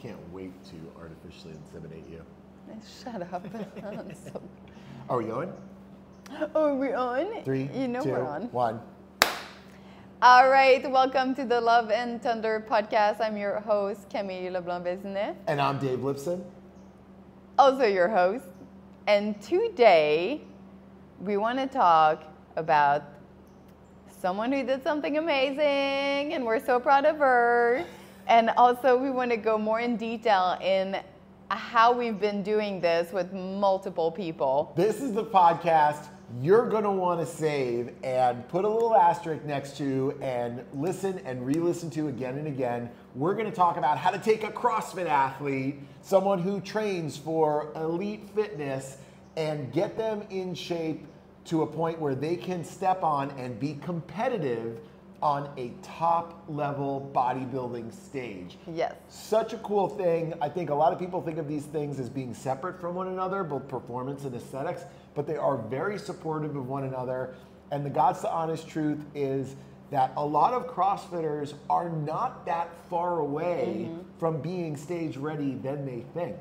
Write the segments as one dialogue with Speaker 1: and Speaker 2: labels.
Speaker 1: can't wait to artificially inseminate you.
Speaker 2: Shut up. so...
Speaker 1: Are we going?
Speaker 2: Are we on?
Speaker 1: Three,
Speaker 2: You know
Speaker 1: two,
Speaker 2: we're on.
Speaker 1: one.
Speaker 2: All right, welcome to the Love and Thunder podcast. I'm your host, Camille LeBlanc
Speaker 1: And I'm Dave Lipson.
Speaker 2: also your host. And today, we want to talk about someone who did something amazing, and we're so proud of her. And also, we want to go more in detail in how we've been doing this with multiple people.
Speaker 1: This is the podcast you're going to want to save and put a little asterisk next to and listen and re listen to again and again. We're going to talk about how to take a CrossFit athlete, someone who trains for elite fitness, and get them in shape to a point where they can step on and be competitive on a top level bodybuilding stage.
Speaker 2: Yes.
Speaker 1: Such a cool thing. I think a lot of people think of these things as being separate from one another, both performance and aesthetics, but they are very supportive of one another. And the God's to honest truth is that a lot of CrossFitters are not that far away mm-hmm. from being stage ready than they think.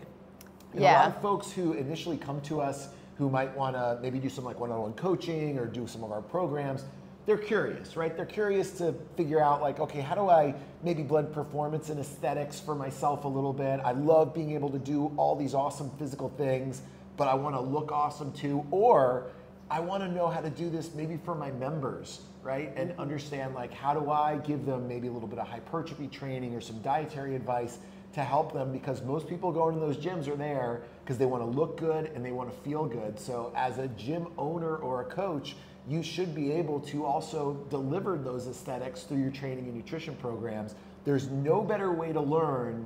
Speaker 1: And a
Speaker 2: Yeah.
Speaker 1: lot of folks who initially come to us who might want to maybe do some like one-on-one coaching or do some of our programs, they're curious, right? They're curious to figure out like, okay, how do I maybe blend performance and aesthetics for myself a little bit? I love being able to do all these awesome physical things, but I want to look awesome too, or I want to know how to do this maybe for my members, right? And understand like how do I give them maybe a little bit of hypertrophy training or some dietary advice to help them because most people going to those gyms are there because they want to look good and they want to feel good. So as a gym owner or a coach, you should be able to also deliver those aesthetics through your training and nutrition programs. There's no better way to learn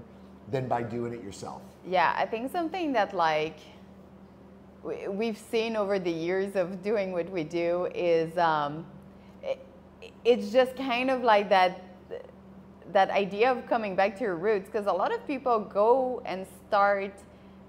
Speaker 1: than by doing it yourself.
Speaker 2: Yeah, I think something that like we- we've seen over the years of doing what we do is um, it, it's just kind of like that that idea of coming back to your roots because a lot of people go and start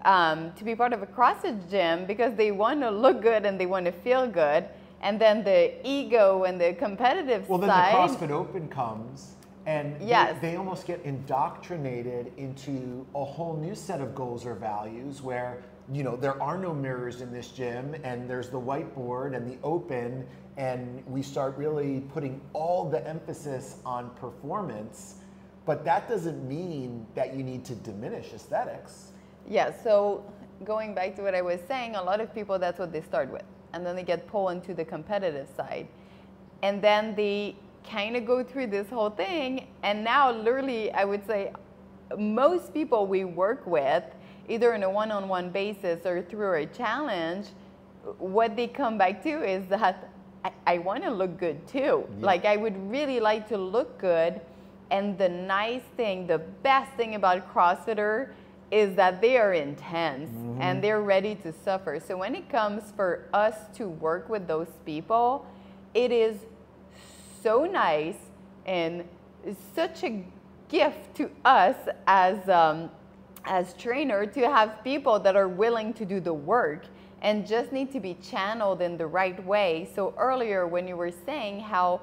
Speaker 2: um, to be part of a CrossFit gym because they want to look good and they want to feel good, and then the ego and the competitive side.
Speaker 1: Well, then the CrossFit Open comes, and they- they, almost get indoctrinated into a whole new set of goals or values where, you know, there are no mirrors in this gym, and there's the whiteboard and the open, and we start really putting all the emphasis on performance. But that doesn't mean that you need to diminish aesthetics.
Speaker 2: Yeah, so going back to what I was saying, a lot of people that's what they start with. And then they get pulled into the competitive side. And then they kind of go through this whole thing. And now, literally, I would say most people we work with, either on a one on one basis or through a challenge, what they come back to is that I, I want to look good too. Like, I would really like to look good. And the nice thing, the best thing about CrossFitter is that they are intense and they're ready to suffer. So when it comes for us to work with those people, it is so nice and such a gift to us as um, as trainer to have people that are willing to do the work and just need to be channeled in the right way. So earlier when you were saying how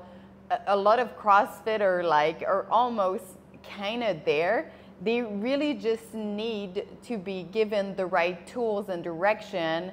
Speaker 2: a, a lot of CrossFit are like are almost kind of there, they really just need to be given the right tools and direction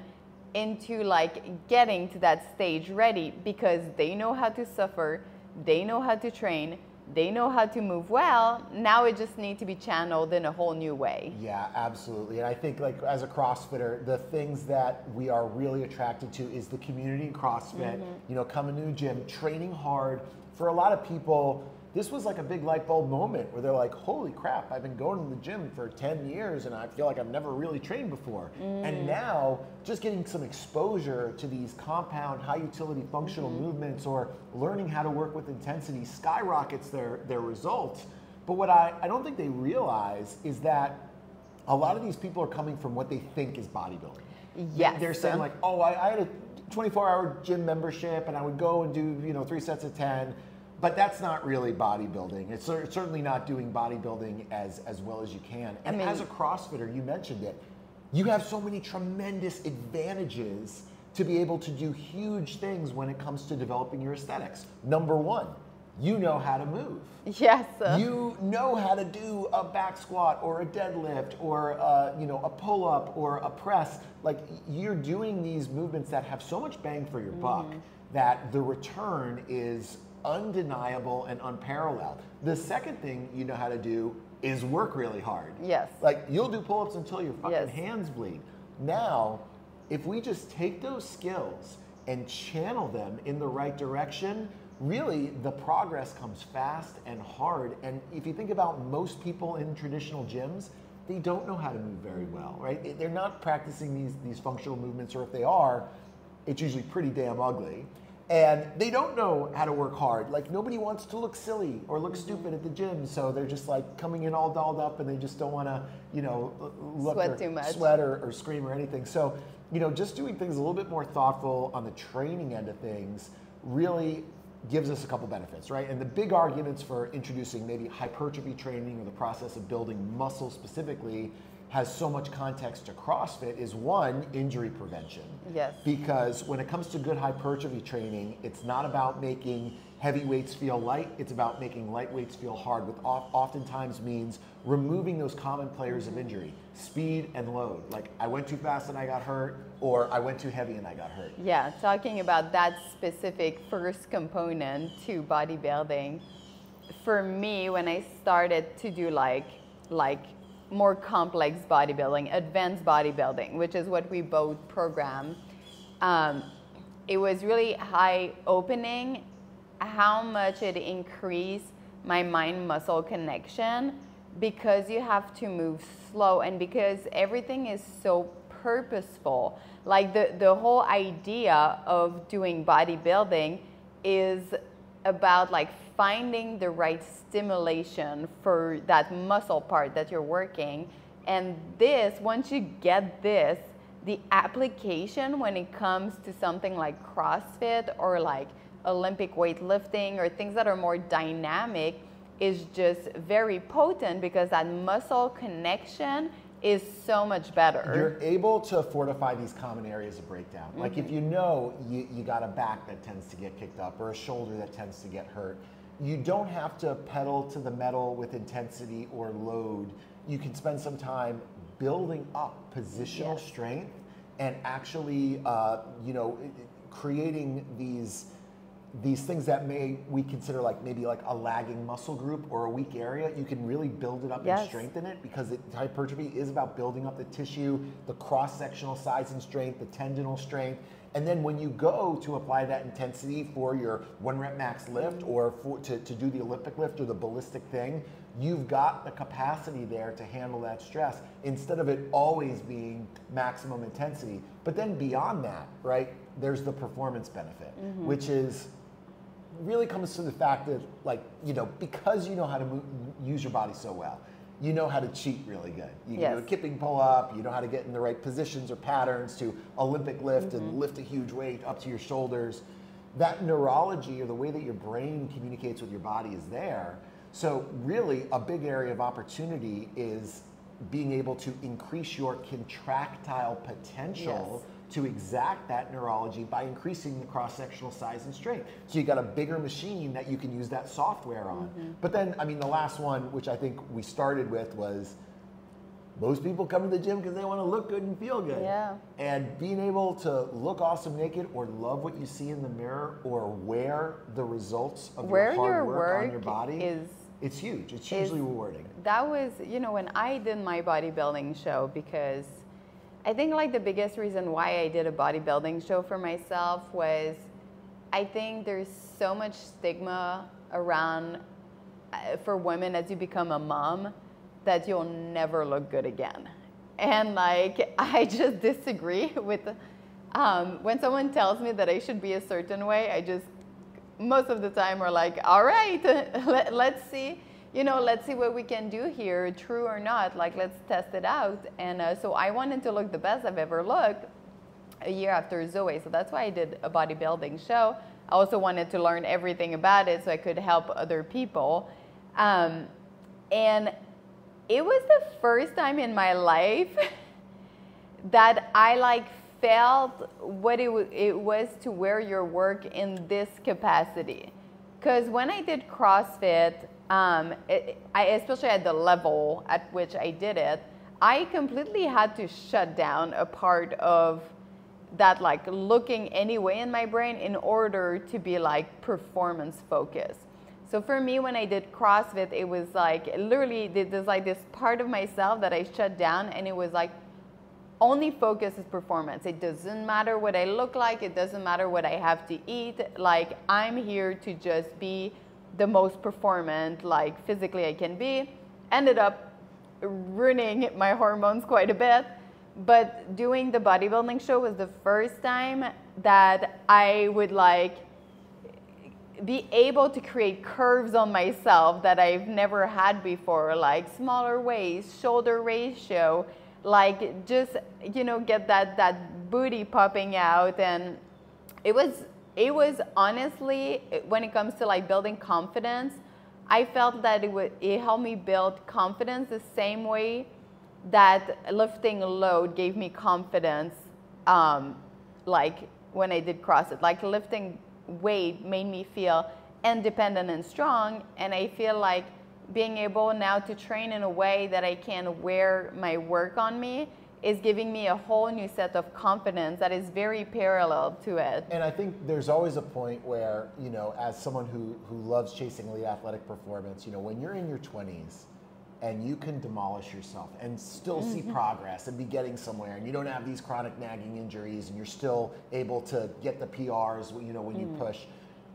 Speaker 2: into like getting to that stage ready because they know how to suffer, they know how to train, they know how to move well. Now it just needs to be channeled in a whole new way.
Speaker 1: Yeah, absolutely. And I think like as a CrossFitter, the things that we are really attracted to is the community in CrossFit, mm-hmm. you know, coming to the gym, training hard. For a lot of people, this was like a big light bulb moment where they're like, holy crap, I've been going to the gym for 10 years and I feel like I've never really trained before. And mm. now, just getting some exposure to these compound, high utility functional mm-hmm. movements or learning how to work with intensity skyrockets their, their results. But what I, I don't think they realize is that a lot of these people are coming from what they think is bodybuilding.
Speaker 2: Yes.
Speaker 1: They're saying like, oh, I, I had a 24-hour gym membership, and I would go and do you know three sets of 10. But that's not really bodybuilding. It's certainly not doing bodybuilding as as well as you can. And
Speaker 2: mean-
Speaker 1: as a CrossFitter, you mentioned it. You have so many tremendous advantages to be able to do huge things when it comes to developing your aesthetics. Number one, you know how to move.
Speaker 2: Yes.
Speaker 1: You know how to do a back squat or a deadlift or a, you know a pull up or a press. Like you're doing these movements that have so much bang for your buck
Speaker 2: Mm-hmm.
Speaker 1: that the return is undeniable and unparalleled. The second thing you know how to do is work really hard.
Speaker 2: Yes.
Speaker 1: Like you'll do pull-ups until your fucking
Speaker 2: Yes.
Speaker 1: hands bleed. Now, if we just take those skills and channel them in the right direction, really the progress comes fast and hard. And if you think about most people in traditional gyms, they don't know how to move very well, right? They're not practicing these these functional movements, or if they are, it's usually pretty damn ugly. And they don't know how to work hard. Like nobody wants to look silly or look mm-hmm. stupid at the gym, so they're just like coming in all dolled up, and they just don't want to, you know, look
Speaker 2: Sweat
Speaker 1: or
Speaker 2: too much.
Speaker 1: sweat or, or scream or anything. So, you know, just doing things a little bit more thoughtful on the training end of things really gives us a couple benefits, right? And the big arguments for introducing maybe hypertrophy training or the process of building muscle specifically has so much context to CrossFit is one, injury prevention.
Speaker 2: Yes.
Speaker 1: Because when it comes to good hypertrophy training, it's not about making heavy weights feel light, it's about making light weights feel hard, which of- oftentimes means removing those common players of injury, speed and load. Like I went too fast and I got hurt, or I went too heavy and I got hurt.
Speaker 2: Yeah, talking about that specific first component to bodybuilding, for me, when I started to do like like more complex bodybuilding, advanced bodybuilding, which is what we both program, um, it was really high opening how much it increased my mind muscle connection because you have to move slow and because everything is so purposeful. Like the, the whole idea of doing bodybuilding is about like finding the right stimulation for that muscle part that you're working. And this, once you get this, the application when it comes to something like CrossFit or like Olympic weightlifting or things that are more dynamic is just very potent because that muscle connection is so much better.
Speaker 1: You're able to fortify these common areas of breakdown. Like if mm-hmm. you know you, you got a back that tends to get kicked up or a shoulder that tends to get hurt, you don't have to pedal to the metal with intensity or load. You can spend some time building up positional strength and actually, uh, you know, creating these these things that may we consider like maybe like a lagging muscle group or a weak area, you can really build it up
Speaker 2: Yes.
Speaker 1: and strengthen it because it, hypertrophy is about building up the tissue, the cross-sectional size and strength, the tendinal strength. And then when you go to apply that intensity for your one rep max lift or for, to, to do the Olympic lift or the ballistic thing, you've got the capacity there to handle that stress instead of it always being maximum intensity. But then beyond that, right, there's the performance benefit, mm-hmm. which is really comes to the fact that like you know because you know how to move, use your body so well you know how to cheat really good. You can do a kipping pull up you know how to get in the right positions or patterns to olympic lift and mm-hmm. lift a huge weight up to your shoulders. That neurology or the way that your brain communicates with your body is there. So really a big area of opportunity is being able to increase your contractile potential
Speaker 2: Yes.
Speaker 1: To exact that neurology by increasing the cross-sectional size and strength. So you got a bigger machine that you can use that software on.
Speaker 2: Mm-hmm.
Speaker 1: But then, I mean, the last one, which I think we started with, was most people come to the gym because they want to look good and feel good.
Speaker 2: Yeah.
Speaker 1: And being able to look awesome naked, or love what you see in the mirror, or wear the results of
Speaker 2: Wear
Speaker 1: your hard
Speaker 2: your
Speaker 1: work, on your body,
Speaker 2: is-
Speaker 1: it's huge. It's hugely rewarding.
Speaker 2: that was you know when i did my bodybuilding show because i think like the biggest reason why i did a bodybuilding show for myself was i think there's so much stigma around uh, for women as you become a mom that you'll never look good again. And like i just disagree with um, when someone tells me that i should be a certain way i just most of the time we're like, all right, let, let's see, you know, let's see what we can do here, true or not. Like, let's test it out. And uh, so I wanted to look the best I've ever looked a year after Zoe. So that's why I did a bodybuilding show. I also wanted to learn everything about it so I could help other people. Um, and it was the first time in my life that I like felt what it, it was to wear your work in this capacity. Because when I did CrossFit, um, it, I, especially at the level at which I did it, I completely had to shut down a part of that like looking anyway in my brain in order to be like performance focused. So for me, when I did CrossFit, it was like literally there's like this part of myself that I shut down, and it was like only focus is performance. It doesn't matter what I look like. It doesn't matter what I have to eat. Like I'm here to just be the most performant, like physically I can be. Ended up ruining my hormones quite a bit. But doing the bodybuilding show was the first time that I would like be able to create curves on myself that I've never had before, like smaller waist, shoulder ratio, like just you know get that that booty popping out and it was it was honestly when it comes to like building confidence i felt that it would it helped me build confidence the same way that lifting load gave me confidence um, like when i did crossfit. Like lifting weight made me feel independent and strong and i feel like being able now to train in a way that I can wear my work on me is giving me a whole new set of confidence that is very parallel to it.
Speaker 1: And I think there's always a point where, you know, as someone who, who loves chasing elite athletic performance, you know, when you're in your 20s and you can demolish yourself and still see mm-hmm. progress and be getting somewhere and you don't have these chronic nagging injuries and you're still able to get the PRs, you know, when mm. you push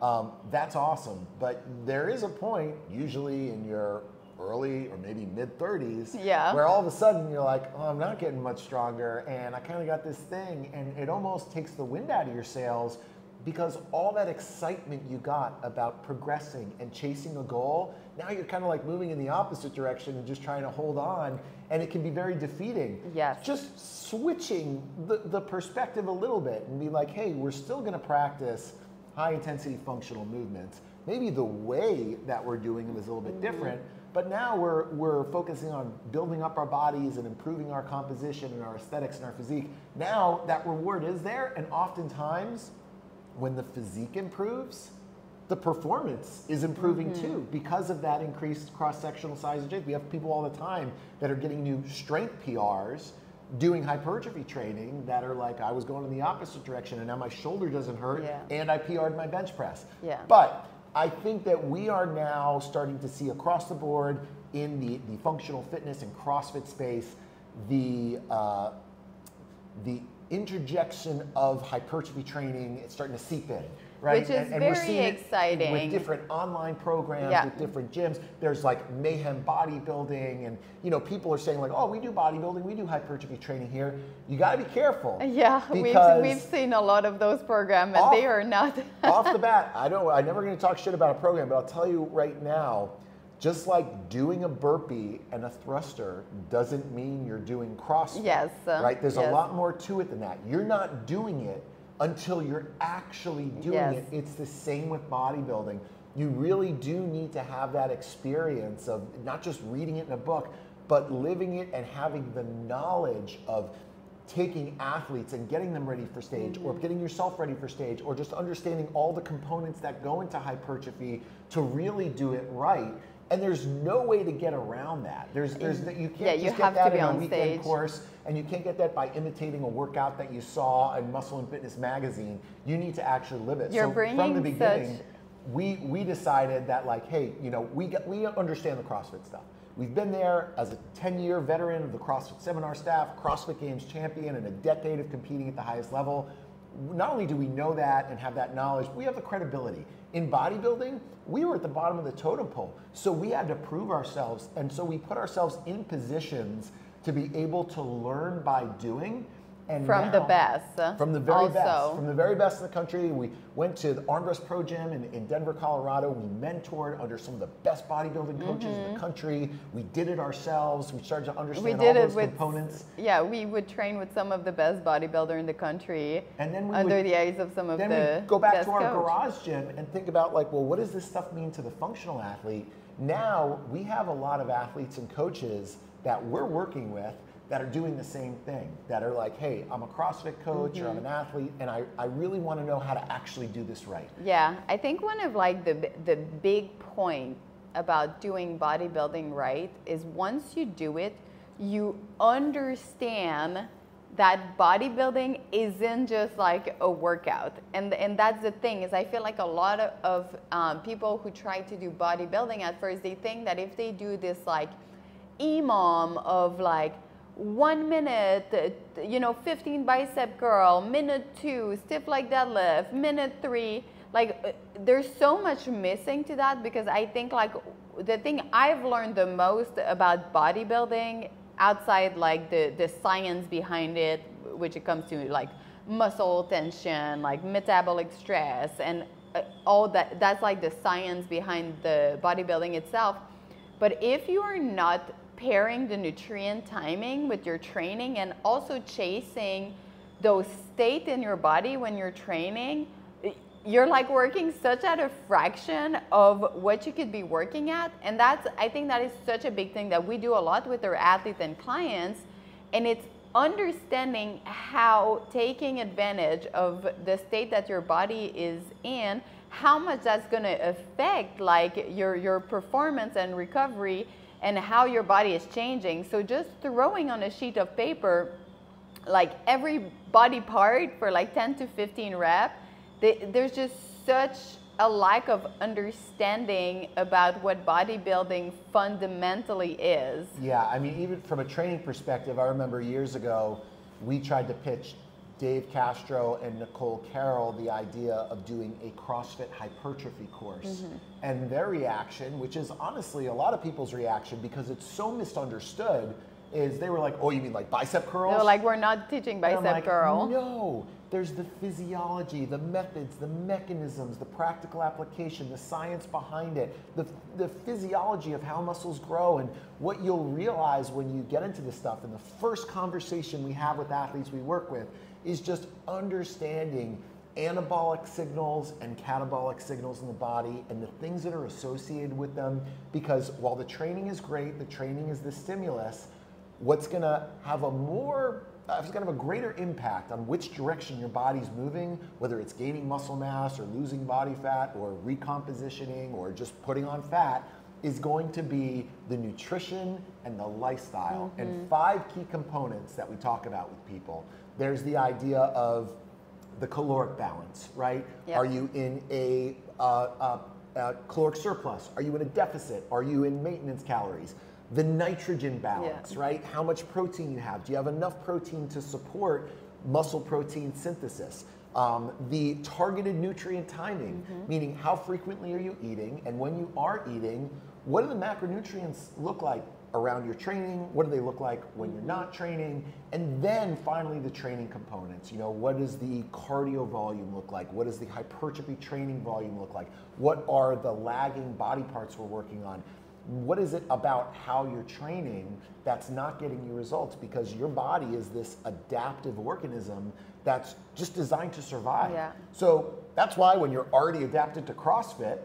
Speaker 1: um, that's awesome. But there is a point, usually in your early or maybe mid 30s,
Speaker 2: yeah.
Speaker 1: where all of a sudden you're like, oh, I'm not getting much stronger, and I kind of got this thing, and it almost takes the wind out of your sails because all that excitement you got about progressing and chasing a goal, now you're kind of like moving in the opposite direction and just trying to hold on, and it can be very defeating.
Speaker 2: Yes.
Speaker 1: Just switching the, the perspective a little bit and be like, hey, we're still going to practice high intensity functional movements. Maybe the way that we're doing them is a little bit mm-hmm. But now we're, we're focusing on building up our bodies and improving our composition and our aesthetics and our physique. Now that reward is there, and oftentimes when the physique improves, the performance is improving mm-hmm. too because of that increased cross sectional size of joint. We have people all the time that are getting new strength PRs doing hypertrophy training that are like I was going in the opposite direction and now my shoulder doesn't hurt
Speaker 2: yeah.
Speaker 1: and I PR'd my bench press.
Speaker 2: Yeah.
Speaker 1: But I think that we are now starting to see across the board in the, the functional fitness and CrossFit space the uh, the interjection of hypertrophy training it's starting to seep in right?
Speaker 2: Which is and, and very exciting.
Speaker 1: With different online programs, yeah. with different gyms. There's like mayhem bodybuilding, and you know, people are saying like, oh, we do bodybuilding, we do hypertrophy training here. You got to be careful.
Speaker 2: Yeah, we've, we've seen a lot of those programs, and off, they are not.
Speaker 1: off the bat, I don't. I'm never going to talk shit about a program, but I'll tell you right now. Just like doing a burpee and a thruster doesn't mean you're doing CrossFit.
Speaker 2: Yes.
Speaker 1: Uh, right? There's
Speaker 2: yes.
Speaker 1: a lot more to it than that. You're not doing it until you're actually doing yes. it. It's the same with bodybuilding. You really do need to have that experience of not just reading it in a book, but living it and having the knowledge of taking athletes and getting them ready for stage mm-hmm. or getting yourself ready for stage or just understanding all the components that go into hypertrophy to really do it right and there's no way to get around that. There's, there's, you can't
Speaker 2: yeah,
Speaker 1: just
Speaker 2: you
Speaker 1: get that in
Speaker 2: a
Speaker 1: weekend
Speaker 2: stage.
Speaker 1: course, and you can't get that by imitating a workout that you saw in Muscle and Fitness magazine. You need to actually live it.
Speaker 2: You're
Speaker 1: so
Speaker 2: bringing
Speaker 1: from the beginning,
Speaker 2: such...
Speaker 1: we we decided that like, hey, you know, we get, we understand the CrossFit stuff. We've been there as a 10-year veteran of the CrossFit seminar staff, CrossFit Games champion, and a decade of competing at the highest level. Not only do we know that and have that knowledge, we have the credibility in bodybuilding, we were at the bottom of the totem pole. So we had to prove ourselves. And so we put ourselves in positions to be able to learn by doing and
Speaker 2: from
Speaker 1: now,
Speaker 2: the best.
Speaker 1: From the very
Speaker 2: also.
Speaker 1: best. From the very best in the country. We went to the Armbrust Pro Gym in, in Denver, Colorado. We mentored under some of the best bodybuilding coaches mm-hmm. in the mm-hmm. country. We did it ourselves. We started to understand all those with, components.
Speaker 2: Yeah, we would train with some of the best bodybuilder in the country.
Speaker 1: And then we
Speaker 2: under
Speaker 1: would,
Speaker 2: the eyes of some of
Speaker 1: then
Speaker 2: the
Speaker 1: we go back to our
Speaker 2: coach.
Speaker 1: garage gym and think about like, well, what does this stuff mean to the functional athlete? Now we have a lot of athletes and coaches that we're working with that are doing the same thing, that are like, hey, I'm a CrossFit coach or I'm an athlete, and I, I really want to know how to actually do this right.
Speaker 2: Yeah, I think one of like the the big point about doing bodybuilding right is once you do it, you understand that bodybuilding isn't just like a workout and and that's the thing is i feel like a lot of, of um, people who try to do bodybuilding at first they think that if they do this like EMOM of like one minute you know 15 bicep curl minute two stiff leg deadlift minute three like uh, there's so much missing to that because i think like the thing i've learned the most about bodybuilding outside like the, the science behind it, which it comes to like muscle tension, like metabolic stress, and uh, all that. That's like the science behind the bodybuilding itself. But if you are not pairing the nutrient timing with your training and also chasing those state in your body when you're training, you're like working such at a fraction of what you could be working at. And that's i think that is such a big thing that we do a lot with our athletes and clients. And it's understanding how taking advantage of the state that your body is in how much that's going to affect like your your performance and recovery and how your body is changing so just throwing on a sheet of paper like every body part for like 10 to 15 reps there's just such a lack of understanding about what bodybuilding fundamentally is.
Speaker 1: Yeah, I mean, even from a training perspective, I remember years ago we tried to pitch Dave Castro and Nicole Carroll the idea of doing a CrossFit hypertrophy course. Mm-hmm. And their reaction, which is honestly a lot of people's reaction because it's so misunderstood, is they were like, "Oh, you mean like bicep curls?"
Speaker 2: No, like we're not teaching bicep
Speaker 1: like,
Speaker 2: curl.
Speaker 1: No, there's the physiology, the methods, the mechanisms, the practical application, the science behind it, the, the physiology of how muscles grow, and what you'll realize when you get into this stuff. And the first conversation we have with athletes we work with is just understanding anabolic signals and catabolic signals in the body and the things that are associated with them. Because while the training is great, the training is the stimulus, what's gonna have a more uh, it's going to have a greater impact on which direction your body's moving, whether it's gaining muscle mass or losing body fat or recompositioning or just putting on fat, is going to be the nutrition and the lifestyle. Mm-hmm. And five key components that we talk about with people. There's the idea of the caloric balance, right? Yep. Are you in a, uh, uh, uh, caloric surplus? Are you in a deficit? Are you in maintenance calories? the nitrogen balance, yeah. right? How much protein you have. Do you have enough protein to support muscle protein synthesis? Um, the targeted nutrient timing, mm-hmm. meaning how frequently are you eating, and when you are eating, what do the macronutrients look like around your training? What do they look like when you're not training? And then finally, the training components. You know, what does the cardio volume look like? What does the hypertrophy training volume look like? What are the lagging body parts we're working on? what is it about how you're training that's not getting you results because your body is this adaptive organism that's just designed to survive.
Speaker 2: Yeah.
Speaker 1: So that's why when you're already adapted to CrossFit,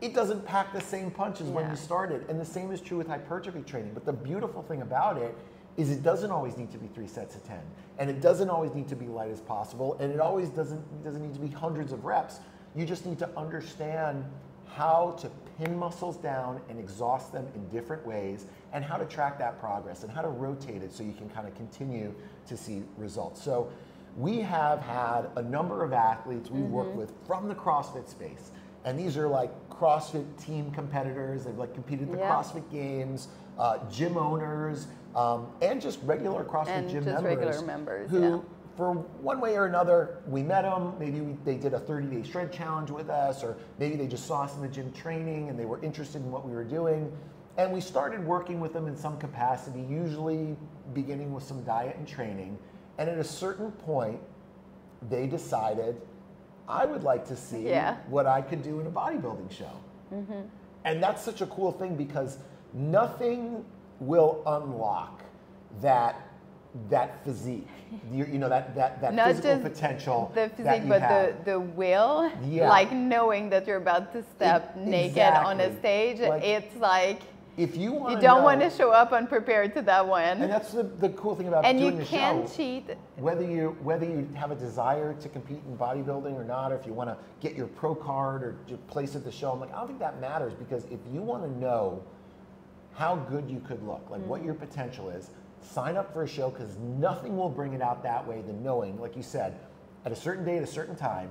Speaker 1: it doesn't pack the same punch as yeah. when you started. And the same is true with hypertrophy training. But the beautiful thing about it is it doesn't always need to be three sets of 10. And it doesn't always need to be light as possible. And it always doesn't, doesn't need to be hundreds of reps. You just need to understand how to pin muscles down and exhaust them in different ways, and how to track that progress and how to rotate it so you can kind of continue to see results. So, we have had a number of athletes we've mm-hmm. worked with from the CrossFit space, and these are like CrossFit team competitors. They've like competed at the CrossFit Games, uh, gym owners, um, and just regular CrossFit
Speaker 2: and
Speaker 1: gym
Speaker 2: just
Speaker 1: members,
Speaker 2: regular members
Speaker 1: who
Speaker 2: yeah
Speaker 1: for one way or another, we met them. Maybe we, they did a 30 day shred challenge with us, or maybe they just saw us in the gym training and they were interested in what we were doing. And we started working with them in some capacity, usually beginning with some diet and training. And at a certain point, they decided, I would like to see yeah. what I could do in a bodybuilding show. Mm-hmm. And that's such a cool thing because nothing will unlock that that physique, you, you know that that that
Speaker 2: Not
Speaker 1: physical potential.
Speaker 2: The physique, but
Speaker 1: have.
Speaker 2: the the will, yeah. like knowing that you're about to step it, naked exactly. on a stage. Like, it's like
Speaker 1: if you want
Speaker 2: you don't want to show up unprepared to that one.
Speaker 1: And that's the, the cool thing about
Speaker 2: and
Speaker 1: doing
Speaker 2: you
Speaker 1: the
Speaker 2: can
Speaker 1: show.
Speaker 2: cheat.
Speaker 1: Whether you whether you have a desire to compete in bodybuilding or not, or if you want to get your pro card or place at the show, I'm like, I don't think that matters because if you want to know how good you could look, like
Speaker 2: Mm-hmm.
Speaker 1: what your potential is, sign up for a show because nothing will bring it out that way than knowing, like you said, at a certain day at a certain time,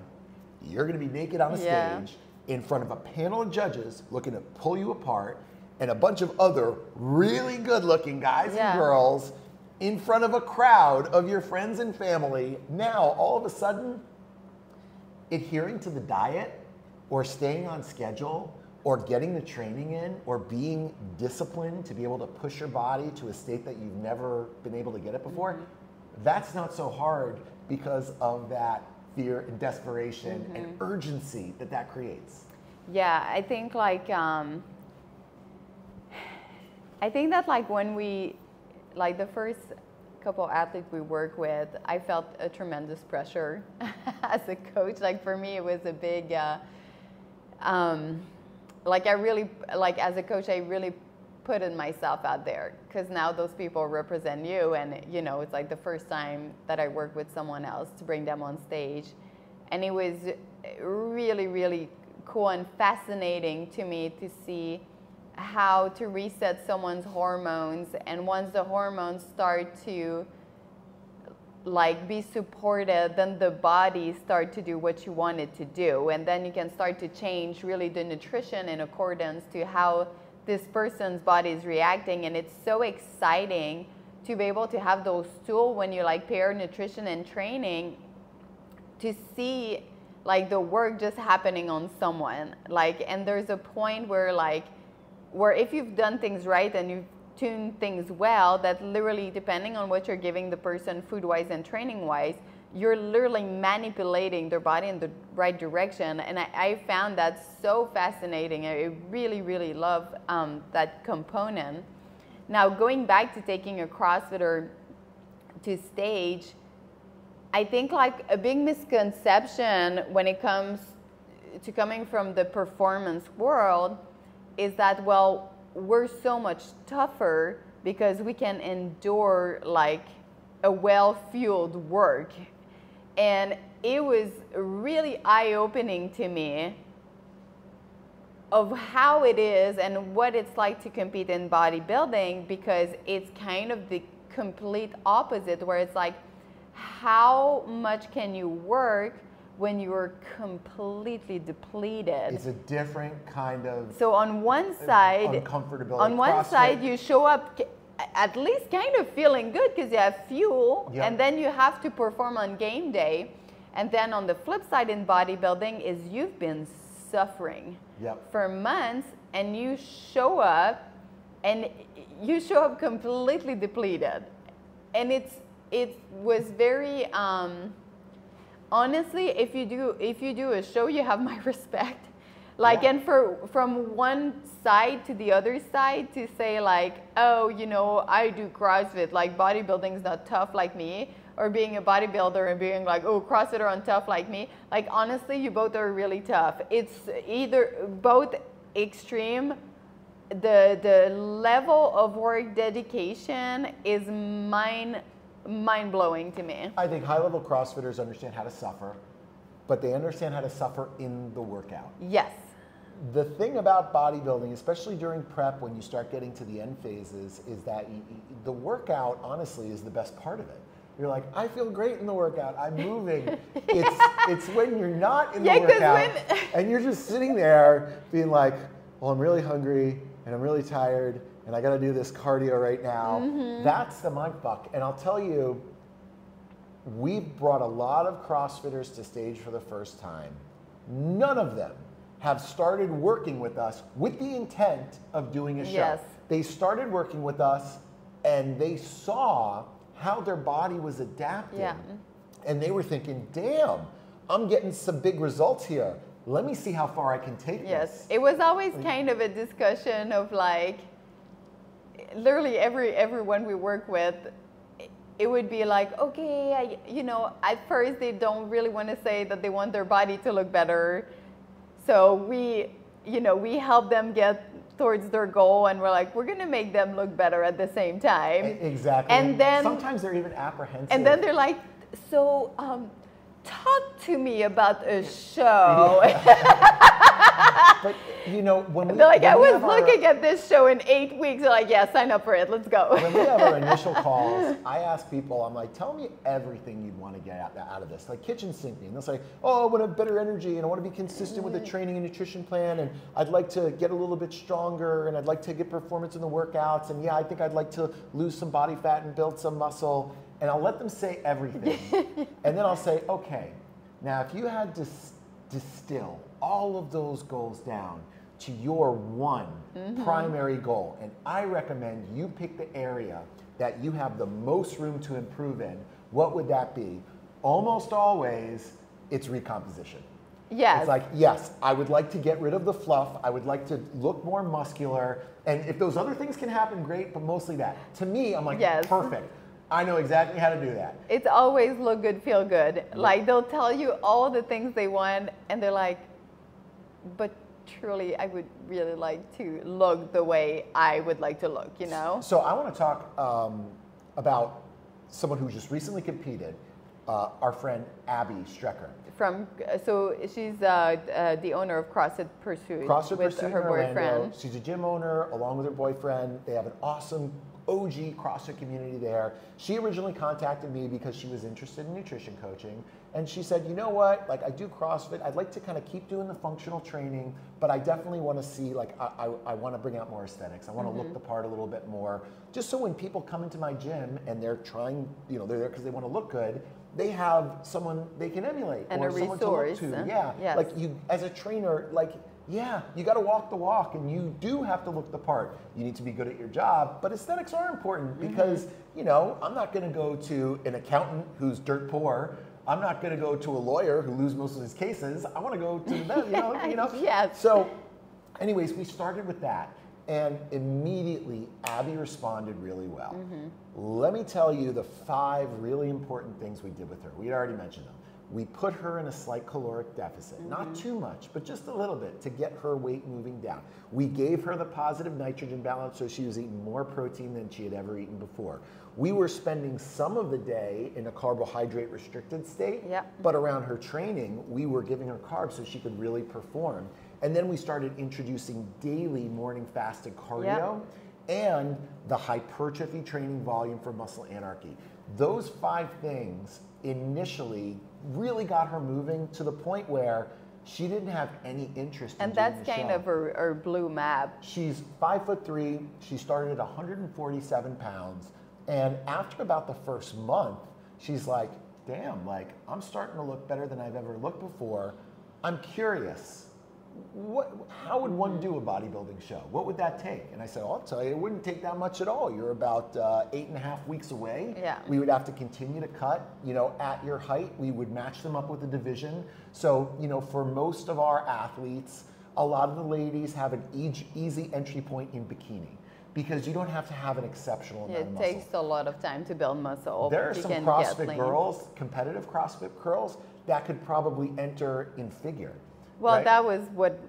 Speaker 1: you're going to be naked on a
Speaker 2: Yeah.
Speaker 1: stage in front of a panel of judges looking to pull you apart and a bunch of other really good looking guys
Speaker 2: Yeah.
Speaker 1: and girls in front of a crowd of your friends and family. Now, all of a sudden, adhering to the diet or staying on schedule or getting the training in or being disciplined to be able to push your body to a state that you've never been able to get it before, that's not so hard because of that fear and desperation and urgency that that creates.
Speaker 2: Yeah, I think like um, I think that like when we like the first couple athletes we work with, I felt a tremendous pressure as a coach. Like for me, it was a big. Uh, um, like I really like as a coach, I really put in myself out there because now those people represent you, and you know it's like the first time that I work with someone else to bring them on stage, and it was really really cool and fascinating to me to see how to reset someone's hormones and once the hormones start to like be supported then the body start to do what you want it to do. And then you can start to change really the nutrition in accordance to how this person's body is reacting. And it's so exciting to be able to have those tools when you like pair nutrition and training to see like the work just happening on someone. Like and there's a point where like where if you've done things right and you've tuned things well that literally depending on what you're giving the person food wise and training wise you're literally manipulating their body in the right direction. And i, I found that so fascinating. I really really love um, that component. Now going back to taking a crossfitter to stage I think like a big misconception when it comes to coming from the performance world is that well we're so much tougher because we can endure like a well-fueled work. And it was really eye-opening to me of how it is and what it's like to compete in bodybuilding because it's kind of the complete opposite where it's like how much can you work when you're completely depleted
Speaker 1: It's a different kind of
Speaker 2: so on one side
Speaker 1: uncomfortability.
Speaker 2: on one
Speaker 1: CrossFit-
Speaker 2: side you show up at least kind of feeling good because you have fuel
Speaker 1: Yeah.
Speaker 2: and then you have to perform on game day and then on the flip side in bodybuilding is you've been suffering
Speaker 1: Yep.
Speaker 2: for months and you show up and you show up completely depleted and it's it was very um, honestly if you do if you do a show you have my respect. Like
Speaker 1: Yeah.
Speaker 2: and for from one side to the other side to say like oh you know i do crossfit like bodybuilding's not tough like me or being a bodybuilder and being like oh crossfit are on tough like me. Like honestly you both are really tough. It's either both extreme the the level of work dedication is mind mind blowing to me
Speaker 1: I think high level CrossFitters understand how to suffer, but they understand how to suffer in the workout.
Speaker 2: yes
Speaker 1: The thing about bodybuilding, especially during prep when you start getting to the end phases, is that the workout honestly is the best part of it. You're like, I feel great in the workout. I'm moving. It's it's when you're not in
Speaker 2: Yeah,
Speaker 1: the workout
Speaker 2: when-
Speaker 1: and you're just sitting there being like, well, I'm really hungry and I'm really tired and I got to do this cardio right now.
Speaker 2: Mm-hmm.
Speaker 1: That's the mind fuck. And I'll tell you, we've brought a lot of CrossFitters to stage for the first time. None of them have started working with us with the intent of doing a show.
Speaker 2: Yes.
Speaker 1: They started working with us and they saw how their body was adapting.
Speaker 2: Yeah.
Speaker 1: And they were thinking, damn, I'm getting some big results here. Let me see how far I can take this.
Speaker 2: Yes,
Speaker 1: this.
Speaker 2: it was always kind of a discussion of like, literally every everyone we work with, it would be like, okay, I, you know, at first they don't really want to say that they want their body to look better, so we, you know, we help them get towards their goal and we're like we're going to make them look better at the same time
Speaker 1: exactly
Speaker 2: and then
Speaker 1: sometimes they're even apprehensive
Speaker 2: and then they're like so um, talk to me about a show
Speaker 1: but you know when we
Speaker 2: like
Speaker 1: when
Speaker 2: i was
Speaker 1: have our-
Speaker 2: looking at this show in eight weeks they're like yeah sign up for it let's go
Speaker 1: when we have our initial calls, I ask people, I'm like, tell me everything you'd want to get out, out of this. Like kitchen sink me. And they'll say, oh, I want to have better energy and I want to be consistent with the training and nutrition plan. And I'd like to get a little bit stronger and I'd like to get performance in the workouts. And yeah, I think I'd like to lose some body fat and build some muscle. And I'll let them say everything. and then I'll say, okay, now if you had to distill all of those goals down to your one mm-hmm. primary goal, and I recommend you pick the area that you have the most room to improve in, what would that be? Almost always, it's recomposition.
Speaker 2: yes
Speaker 1: It's like, yes, I would like to get rid of the fluff. I would like to look more muscular. And if those other things can happen, great, but mostly that. To me, I'm like,
Speaker 2: Yes.
Speaker 1: perfect. I know exactly how to do that.
Speaker 2: it's always look good feel good like they'll tell you all the things they want and they're like but truly i would really like to look the way i would like to look you know
Speaker 1: So I want to talk um, about someone who just recently competed, uh, our friend Abby Strecker.
Speaker 2: from so she's uh, uh, the owner of CrossFit Pursuit
Speaker 1: CrossFit
Speaker 2: with
Speaker 1: Pursuit
Speaker 2: her
Speaker 1: in Orlando.
Speaker 2: boyfriend.
Speaker 1: She's a gym owner along with her boyfriend. They have an awesome OG CrossFit community there. She originally contacted me because she was interested in nutrition coaching. And she said, you know what, like I do CrossFit, I'd like to kind of keep doing the functional training, but I definitely want to see, like, I, I, I want to bring out more aesthetics. I want to
Speaker 2: Mm-hmm.
Speaker 1: look the part a little bit more, just so when people come into my gym and they're trying, you know, they're there because they want to look good, they have someone they can emulate
Speaker 2: And
Speaker 1: or
Speaker 2: a
Speaker 1: someone
Speaker 2: resource,
Speaker 1: to look
Speaker 2: uh,
Speaker 1: to. Yeah,
Speaker 2: yes.
Speaker 1: like you as a trainer, like yeah, you got to walk the walk, and you do have to look the part. You need to be good at your job, but aesthetics are important
Speaker 2: Mm-hmm.
Speaker 1: because you know I'm not going to go to an accountant who's dirt poor. I'm not going to go to a lawyer who loses most of his cases. I want to go to the you know you know.
Speaker 2: Yes.
Speaker 1: So, anyways, we started with that. And immediately, Abby responded really well. Let me tell you the five really important things we did with her. We had already mentioned them. We put her in a slight caloric deficit, not mm-hmm. too much, but just a little bit to get her weight moving down. We gave her the positive nitrogen balance so she was eating more protein than she had ever eaten before. We were spending some of the day in a carbohydrate restricted state,
Speaker 2: Yeah.
Speaker 1: but around her training, we were giving her carbs so she could really perform. And then we started introducing daily morning fasted cardio and the hypertrophy training volume for muscle anarchy. Those five things initially really got her moving to the point where she didn't have any interest in
Speaker 2: And that's kind
Speaker 1: show.
Speaker 2: of her, her blue map.
Speaker 1: She's five foot three. She started at 147 pounds. And after about the first month, she's like, damn, like I'm starting to look better than I've ever looked before. I'm curious. What, how would one do a bodybuilding show? What would that take? And I said, oh, I'll tell you, it wouldn't take that much at all. You're about uh, eight and a half weeks away.
Speaker 2: Yeah.
Speaker 1: We would have to continue to cut, you know, at your height. We would match them up with a division. So, you know, for most of our athletes, a lot of the ladies have an easy, easy entry point in bikini because you don't have to have an exceptional amount
Speaker 2: It
Speaker 1: of muscle.
Speaker 2: takes a lot of time to build muscle.
Speaker 1: There are some CrossFit girls, competitive CrossFit girls, that could probably enter in figure.
Speaker 2: Well,
Speaker 1: right?
Speaker 2: that was what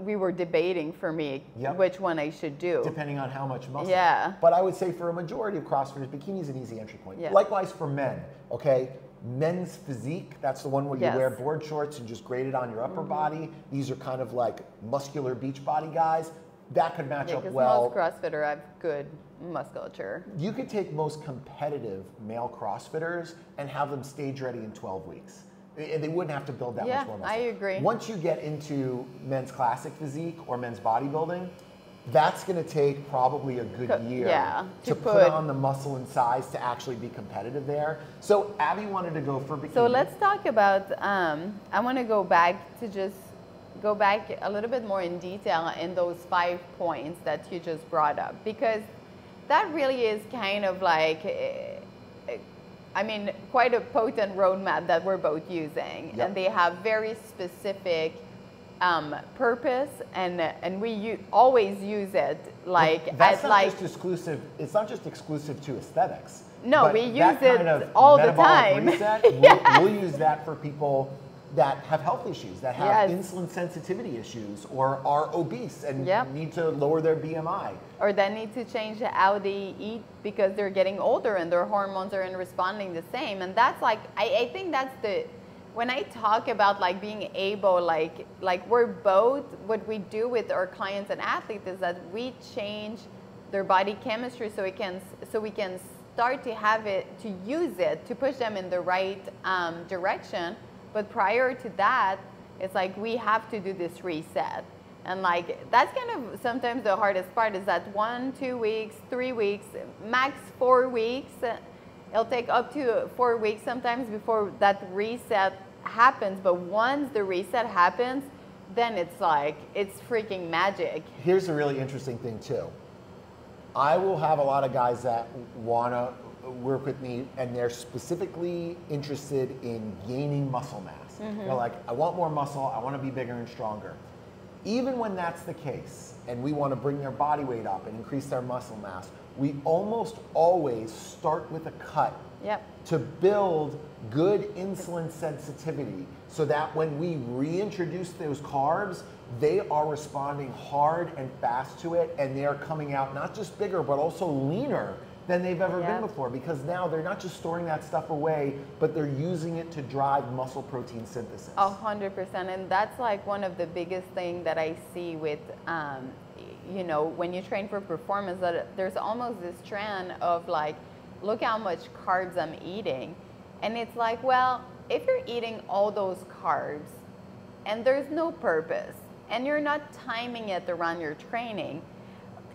Speaker 2: we were debating for me,
Speaker 1: Yep.
Speaker 2: which one I should do.
Speaker 1: depending on how much muscle.
Speaker 2: Yeah.
Speaker 1: But I would say for a majority of CrossFitters, bikini is an easy entry point.
Speaker 2: Yeah.
Speaker 1: Likewise for men, okay? Men's physique, that's the one where you
Speaker 2: Yes. Mm-hmm.
Speaker 1: wear board shorts and just grade it on your upper body. These are kind of like muscular beach body guys. That could match
Speaker 2: Yeah,
Speaker 1: up well.
Speaker 2: most CrossFitter have good musculature.
Speaker 1: you could take most competitive male CrossFitters and have them stage ready in 12 weeks. And they wouldn't have to build that
Speaker 2: Yeah,
Speaker 1: much more muscle.
Speaker 2: I agree.
Speaker 1: Once you get into men's classic physique or men's bodybuilding, that's going to take probably a good year
Speaker 2: yeah,
Speaker 1: to, put,
Speaker 2: put-
Speaker 1: on the muscle and size to actually be competitive there. So Abby wanted to go for bikini.
Speaker 2: So let's talk about. Um, I want to go back to just go back a little bit more in detail in those five points that you just brought up because that really is kind of like. I mean, quite a potent roadmap that we're both using,
Speaker 1: Yep.
Speaker 2: and they have very specific um, purpose, and and we u- always use it like
Speaker 1: that's
Speaker 2: at
Speaker 1: not
Speaker 2: like
Speaker 1: just exclusive. It's not just exclusive to aesthetics.
Speaker 2: No, we use it all the time.
Speaker 1: Reset, we'll, we'll use that for people that have health issues, that have
Speaker 2: Yes.
Speaker 1: insulin sensitivity issues, or are obese and
Speaker 2: Yep.
Speaker 1: need to lower their BMI.
Speaker 2: or that need to change how they eat because they're getting older and their hormones aren't responding the same and that's like I, I think that's the when i talk about like being able like like we're both what we do with our clients and athletes is that we change their body chemistry so we can so we can start to have it to use it to push them in the right um, direction but prior to that it's like we have to do this reset and like that's kind of sometimes the hardest part is that one, two weeks, three weeks, max four weeks. It'll take up to four weeks sometimes before that reset happens. But once the reset happens, then it's like it's freaking magic.
Speaker 1: Here's a really interesting thing too. I will have a lot of guys that wanna work with me and they're specifically interested in gaining muscle mass. Mm-hmm. They're like, I want more muscle, I wanna be bigger and stronger. Even when that's the case, and we wanna bring their body weight up and increase their muscle mass, we almost always start with a cut
Speaker 2: Yep.
Speaker 1: to build good insulin sensitivity so that when we reintroduce those carbs, they are responding hard and fast to it and they are coming out not just bigger but also leaner than they've ever
Speaker 2: Yeah.
Speaker 1: been before because now they're not just storing that stuff away but they're using it to drive muscle protein synthesis.
Speaker 2: A hundred percent, and that's like one of the biggest thing that I see with, um, you know, when you train for performance, that there's almost this trend of like, look how much carbs I'm eating, and it's like, well, if you're eating all those carbs, and there's no purpose, and you're not timing it around your training,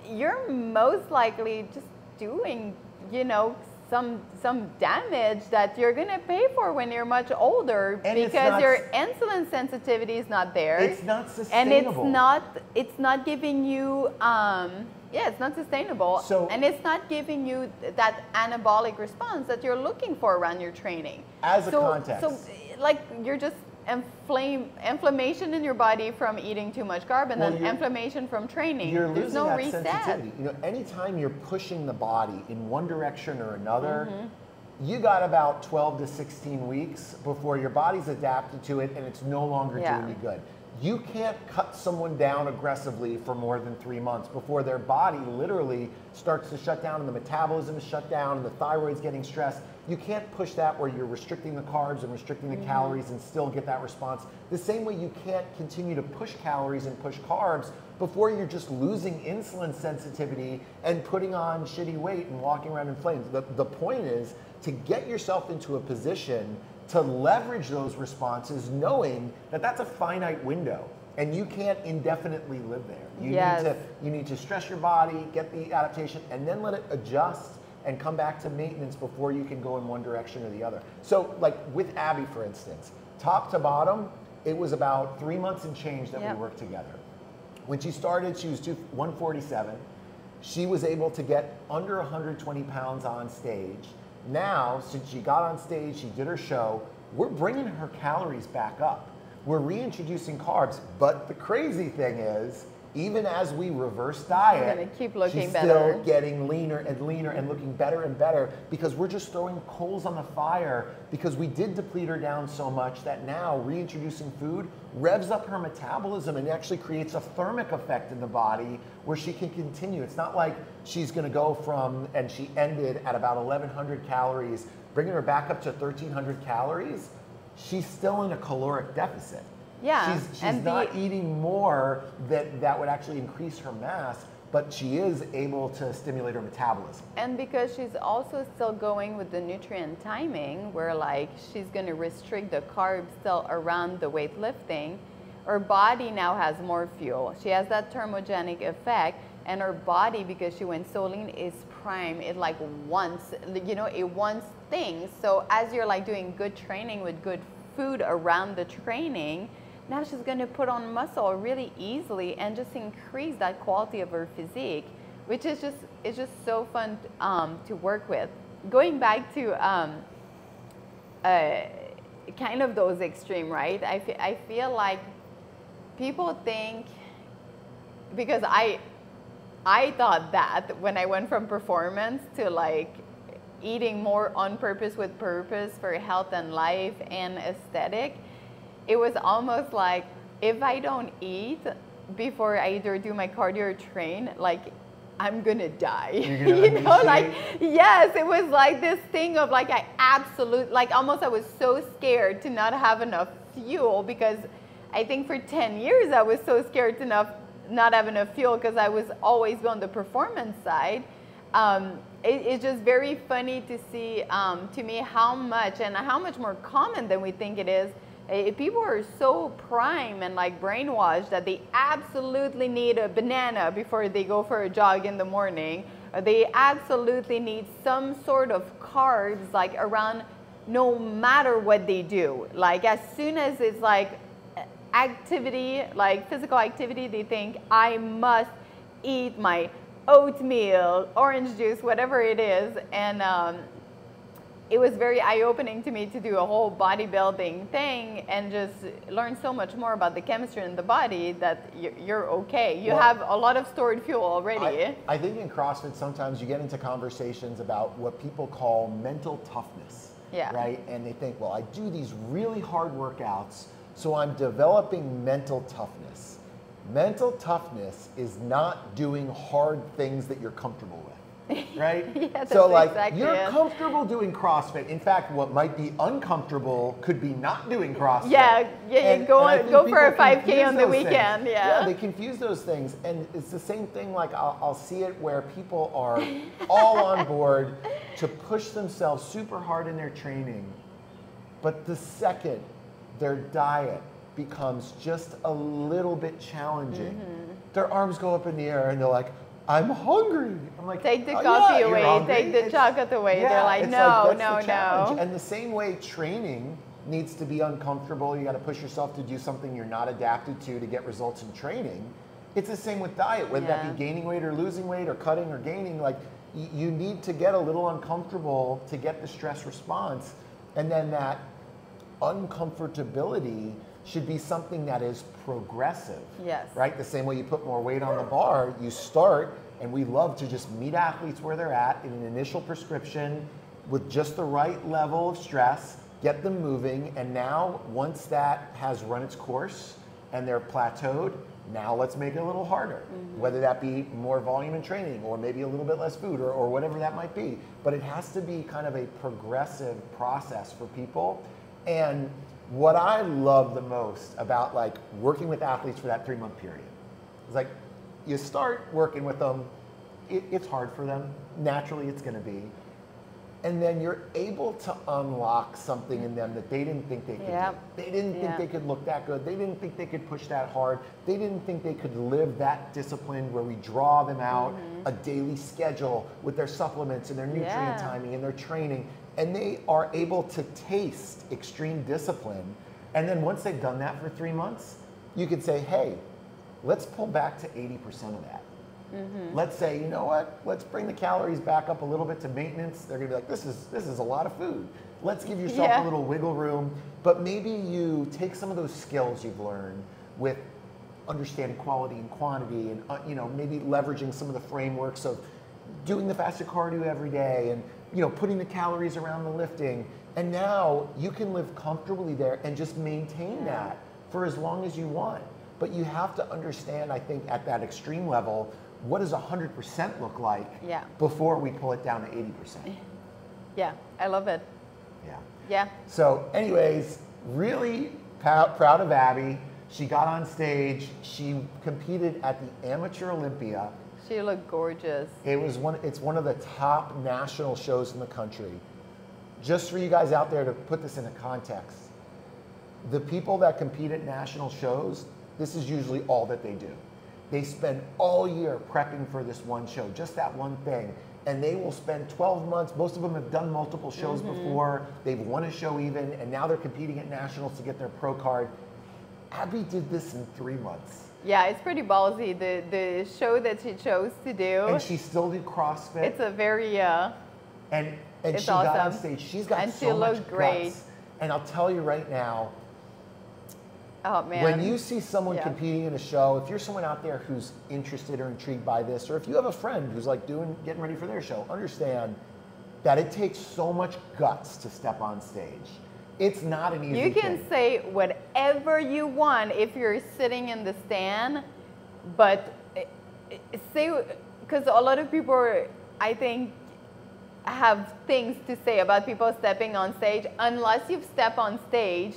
Speaker 2: you're most likely just doing, you know, some some damage that you're gonna pay for when you're much older
Speaker 1: And
Speaker 2: because
Speaker 1: not
Speaker 2: your insulin sensitivity is not there.
Speaker 1: It's not sustainable.
Speaker 2: and it's not it's not giving you um yeah it's not sustainable
Speaker 1: So-
Speaker 2: and it's not giving you that anabolic response that you're looking for around your training
Speaker 1: As a
Speaker 2: so,
Speaker 1: context.
Speaker 2: so like you're just inflame inflammation in your body from eating too much carb and
Speaker 1: Well,
Speaker 2: then inflammation from training
Speaker 1: You're
Speaker 2: there's
Speaker 1: losing
Speaker 2: no
Speaker 1: that
Speaker 2: reset
Speaker 1: sensitivity. You know, anytime you're pushing the body in one direction or another,
Speaker 2: Mm-hmm.
Speaker 1: you got about 12 to 16 weeks before your body's adapted to it and it's no longer
Speaker 2: Yeah.
Speaker 1: doing you good. You can't cut someone down aggressively for more than three months before their body literally starts to shut down and the metabolism is shut down and the thyroid's getting stressed. You can't push that where you're restricting the carbs and restricting the
Speaker 2: Mm-hmm.
Speaker 1: calories and still get that response. The same way you can't continue to push calories and push carbs before you're just losing insulin sensitivity and putting on shitty weight and walking around in flames. The, the point is to get yourself into a position to leverage those responses knowing that that's a finite window and you can't indefinitely live there. You
Speaker 2: Yes.
Speaker 1: need to you need to stress your body, get the adaptation, and then let it adjust and come back to maintenance before you can go in one direction or the other. So, like with Abby, for instance, top to bottom, it was about three months and change that
Speaker 2: Yep.
Speaker 1: we worked together. When she started, she was two, 147. She was able to get under 120 pounds on stage. Now, since she got on stage, she did her show, we're bringing her calories back up. We're reintroducing carbs. But the crazy thing is, even as we reverse diet,
Speaker 2: gonna keep looking
Speaker 1: she's
Speaker 2: better.
Speaker 1: still getting leaner and leaner and looking better and better because we're just throwing coals on the fire because we did deplete her down so much that now reintroducing food revs up her metabolism and actually creates a thermic effect in the body where she can continue. It's not like she's going to go from and she ended at about 1100 calories, bringing her back up to 1300 calories. She's still in a caloric deficit.
Speaker 2: Yeah,
Speaker 1: She's, she's
Speaker 2: and the-
Speaker 1: not eating more that that would actually increase her mass, but she is able to stimulate her metabolism.
Speaker 2: And because she's also still going with the nutrient timing, where like she's going to restrict the carbs still around the weightlifting, her body now has more fuel. She has that thermogenic effect, and her body, because she went so lean, is prime. It like wants, you know, it wants things. So as you're like doing good training with good food around the training, now she's going to put on muscle really easily and just increase that quality of her physique which is just it's just so fun um, to work with. Going back to um, uh, kind of those extreme, right? I, I feel like people think because I I thought that when I went from performance to like eating more on purpose with purpose for health and life and aesthetic, it was almost like if I don't eat before I either do my cardio or train, like I'm gonna die.
Speaker 1: Gonna
Speaker 2: you know, like yes, it was like this thing of like I absolute like almost I was so scared to not have enough fuel because I think for 10 years I was so scared to not not have enough fuel because I was always on the performance side. Um, it, it's just very funny to see um, to me how much and how much more common than we think it is. Uh, people are so prime and like brainwashed that they absolutely need a banana before they go for a jog in the morning. They absolutely need some sort of carbs like around no matter what they do. Like as soon as it's like activity, like physical activity, they think I must eat my oatmeal, orange juice, whatever it is. And um, it was very eye-opening to me to do a whole bodybuilding thing and just learn so much more about the chemistry in the body that you're okay. You well, have a lot of stored fuel already.
Speaker 1: I, I think in CrossFit sometimes you get into conversations about what people call mental toughness.
Speaker 2: Yeah.
Speaker 1: Right? And they think, well, I do these really hard workouts, so I'm developing mental toughness. Mental toughness is not doing hard things that you're comfortable with right?
Speaker 2: yeah,
Speaker 1: so like
Speaker 2: exactly
Speaker 1: you're
Speaker 2: it.
Speaker 1: comfortable doing CrossFit. In fact, what might be uncomfortable could be not doing CrossFit.
Speaker 2: Yeah, yeah,
Speaker 1: and,
Speaker 2: you go
Speaker 1: and
Speaker 2: go for a 5K on the weekend.
Speaker 1: Things.
Speaker 2: Yeah.
Speaker 1: yeah, they confuse those things, and it's the same thing. Like I'll, I'll see it where people are all on board to push themselves super hard in their training, but the second their diet becomes just a little bit challenging, mm-hmm. their arms go up in the air and they're like, I'm hungry. I'm like,
Speaker 2: take the
Speaker 1: oh,
Speaker 2: coffee
Speaker 1: yeah,
Speaker 2: away, take the it's, chocolate away.
Speaker 1: Yeah,
Speaker 2: They're like, no,
Speaker 1: like,
Speaker 2: no, no.
Speaker 1: And the same way training needs to be uncomfortable. You got to push yourself to do something you're not adapted to to get results in training. It's the same with diet, whether yeah. that be gaining weight or losing weight or cutting or gaining. Like, you need to get a little uncomfortable to get the stress response, and then that uncomfortability should be something that is progressive.
Speaker 2: Yes.
Speaker 1: Right? The same way you put more weight on the bar, you start, and we love to just meet athletes where they're at in an initial prescription with just the right level of stress, get them moving, and now once that has run its course and they're plateaued, now let's make it a little harder. Mm-hmm. Whether that be more volume in training or maybe a little bit less food or, or whatever that might be. But it has to be kind of a progressive process for people. And what I love the most about like working with athletes for that three month period is like you start working with them, it, it's hard for them. Naturally, it's going to be. And then you're able to unlock something in them that they didn't think they could yep. do. They didn't think they could look that good. They didn't think they could push that hard. They didn't think they could live that discipline where we draw them out mm-hmm. a daily schedule with their supplements and their nutrient yeah. timing and their training and they are able to taste extreme discipline. And then once they've done that for three months, you could say, hey, let's pull back to 80% of that. Mm-hmm. Let's say, you know what? Let's bring the calories back up a little bit to maintenance. They're gonna be like, this is this is a lot of food. Let's give yourself yeah. a little wiggle room. But maybe you take some of those skills you've learned with understanding quality and quantity, and uh, you know maybe leveraging some of the frameworks of doing the fasted cardio every day and you know, putting the calories around the lifting. And now you can live comfortably there and just maintain that for as long as you want. But you have to understand, I think, at that extreme level, what does 100% look like
Speaker 2: yeah.
Speaker 1: before we pull it down to 80%?
Speaker 2: Yeah, I love it.
Speaker 1: Yeah.
Speaker 2: Yeah.
Speaker 1: So, anyways, really proud of Abby. She got on stage. She competed at the Amateur Olympia
Speaker 2: she looked gorgeous.
Speaker 1: It was one. It's one of the top national shows in the country. Just for you guys out there to put this into context, the people that compete at national shows, this is usually all that they do. They spend all year prepping for this one show, just that one thing. And they will spend 12 months. Most of them have done multiple shows mm-hmm. before. They've won a show even, and now they're competing at nationals to get their pro card. Abby did this in three months.
Speaker 2: Yeah, it's pretty ballsy. The the show that she chose to do.
Speaker 1: And she still did CrossFit.
Speaker 2: It's a very uh.
Speaker 1: And and she awesome. got on stage. She's got
Speaker 2: and
Speaker 1: so
Speaker 2: she
Speaker 1: much
Speaker 2: looked great.
Speaker 1: Guts. And I'll tell you right now.
Speaker 2: Oh man.
Speaker 1: When you see someone yeah. competing in a show, if you're someone out there who's interested or intrigued by this, or if you have a friend who's like doing getting ready for their show, understand that it takes so much guts to step on stage It's not an easy
Speaker 2: You can
Speaker 1: thing.
Speaker 2: say whatever you want if you're sitting in the stand, but eh, eh, say because a lot of people, are, I think, have things to say about people stepping on stage. Unless you've stepped on stage,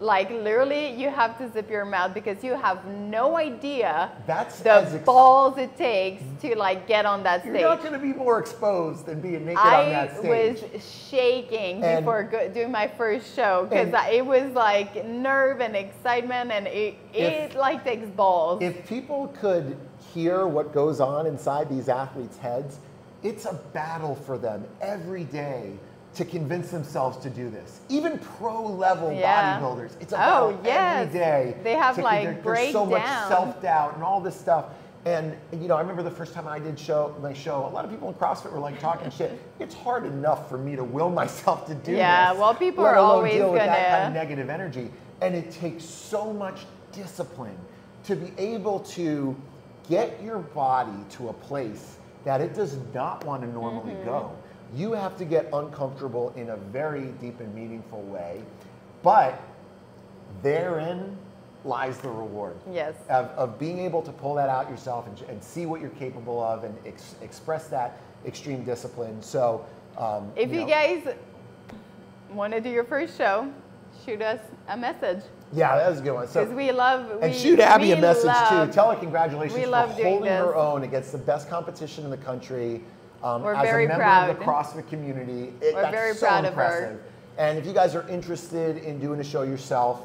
Speaker 2: like literally, you have to zip your mouth because you have no idea
Speaker 1: That's
Speaker 2: the
Speaker 1: ex-
Speaker 2: balls it takes to like get on that stage.
Speaker 1: You're not going to be more exposed than being naked on that stage.
Speaker 2: I was shaking
Speaker 1: And-
Speaker 2: before go- doing my first show because it was like nerve and excitement, and it,
Speaker 1: If-
Speaker 2: it like takes balls.
Speaker 1: If people could hear what goes on inside these athletes' heads, it's a battle for them every day to convince themselves to do this. Even pro level
Speaker 2: Yeah.
Speaker 1: bodybuilders, it's a
Speaker 2: Oh, yes.
Speaker 1: every day.
Speaker 2: They have,
Speaker 1: to-
Speaker 2: like,
Speaker 1: there- there's so much self doubt and all this stuff. And you know, I remember the first time I did show my show. A lot of people in CrossFit were like talking shit. It's hard enough for me to will myself to do
Speaker 2: Yeah,
Speaker 1: this.
Speaker 2: Yeah, well, people are
Speaker 1: alone
Speaker 2: always
Speaker 1: deal with that
Speaker 2: gonna-
Speaker 1: kind of negative energy, and it takes so much discipline to be able to get your body to a place that it does not want to normally
Speaker 2: Mm-hmm.
Speaker 1: go. You have to get uncomfortable in a very deep and meaningful way, but therein lies the reward
Speaker 2: yes.
Speaker 1: of, of being able to pull that out yourself and, and see what you're capable of and ex- express that extreme discipline. So, um,
Speaker 2: If you
Speaker 1: know-
Speaker 2: guys want to do your first show, shoot us a message
Speaker 1: yeah, that was a good one. So,
Speaker 2: because we love.
Speaker 1: And shoot Abby a message
Speaker 2: love-
Speaker 1: too. Tell her congratulations
Speaker 2: we
Speaker 1: for
Speaker 2: love doing
Speaker 1: holding her own against the best competition in the country. Um,
Speaker 2: We're
Speaker 1: as
Speaker 2: very
Speaker 1: a member
Speaker 2: proud.
Speaker 1: of the CrossFit community, it,
Speaker 2: We're
Speaker 1: that's
Speaker 2: very
Speaker 1: so
Speaker 2: proud of her.
Speaker 1: impressive. And if you guys are interested in doing a show yourself,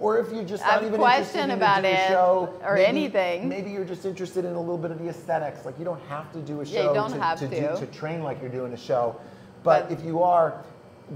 Speaker 1: or if you're just not
Speaker 2: Have
Speaker 1: even
Speaker 2: question
Speaker 1: interested in
Speaker 2: about
Speaker 1: doing a
Speaker 2: it,
Speaker 1: show,
Speaker 2: or
Speaker 1: maybe-
Speaker 2: anything.
Speaker 1: maybe you're just interested in a little bit of the aesthetics. Like you don't have to do a show
Speaker 2: Yeah, you don't
Speaker 1: to,
Speaker 2: have
Speaker 1: to,
Speaker 2: to.
Speaker 1: Do, to train like you're doing a show. But,
Speaker 2: But-
Speaker 1: if you are,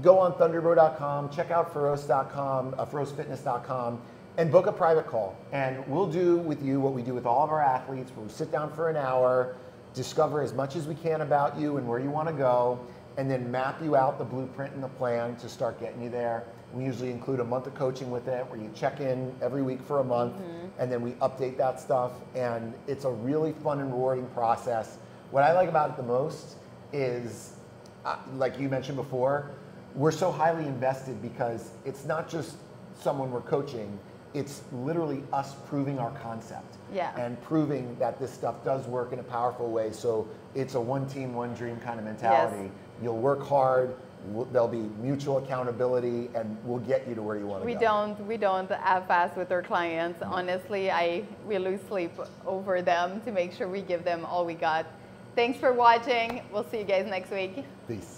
Speaker 1: go on thundrbro.com, check out feroce.com, uh, ferocefitness.com, and book a private call. And we'll do with you what we do with all of our athletes, where we sit down for an hour, discover as much as we can about you and where you want to go, and then map you out the blueprint and the plan to start getting you there. We usually include a month of coaching with it, where you check in every week for a month, and then we update that stuff. And it's a really fun and rewarding process. What I like about it the most is uh, like you mentioned before, we're so highly invested because it's not just someone we're coaching, it's literally us proving our concept
Speaker 2: Yeah.
Speaker 1: and proving that this stuff does work in a powerful way. So it's a one team, one dream kind of mentality. You'll work hard, there'll be mutual accountability, and we'll get you to where you want to
Speaker 2: We
Speaker 1: go.
Speaker 2: don't we don't have fast with our clients. Mm-hmm. Honestly, I we lose sleep over them to make sure we give them all we got. Thanks for watching. We'll see you guys next week.
Speaker 1: Peace.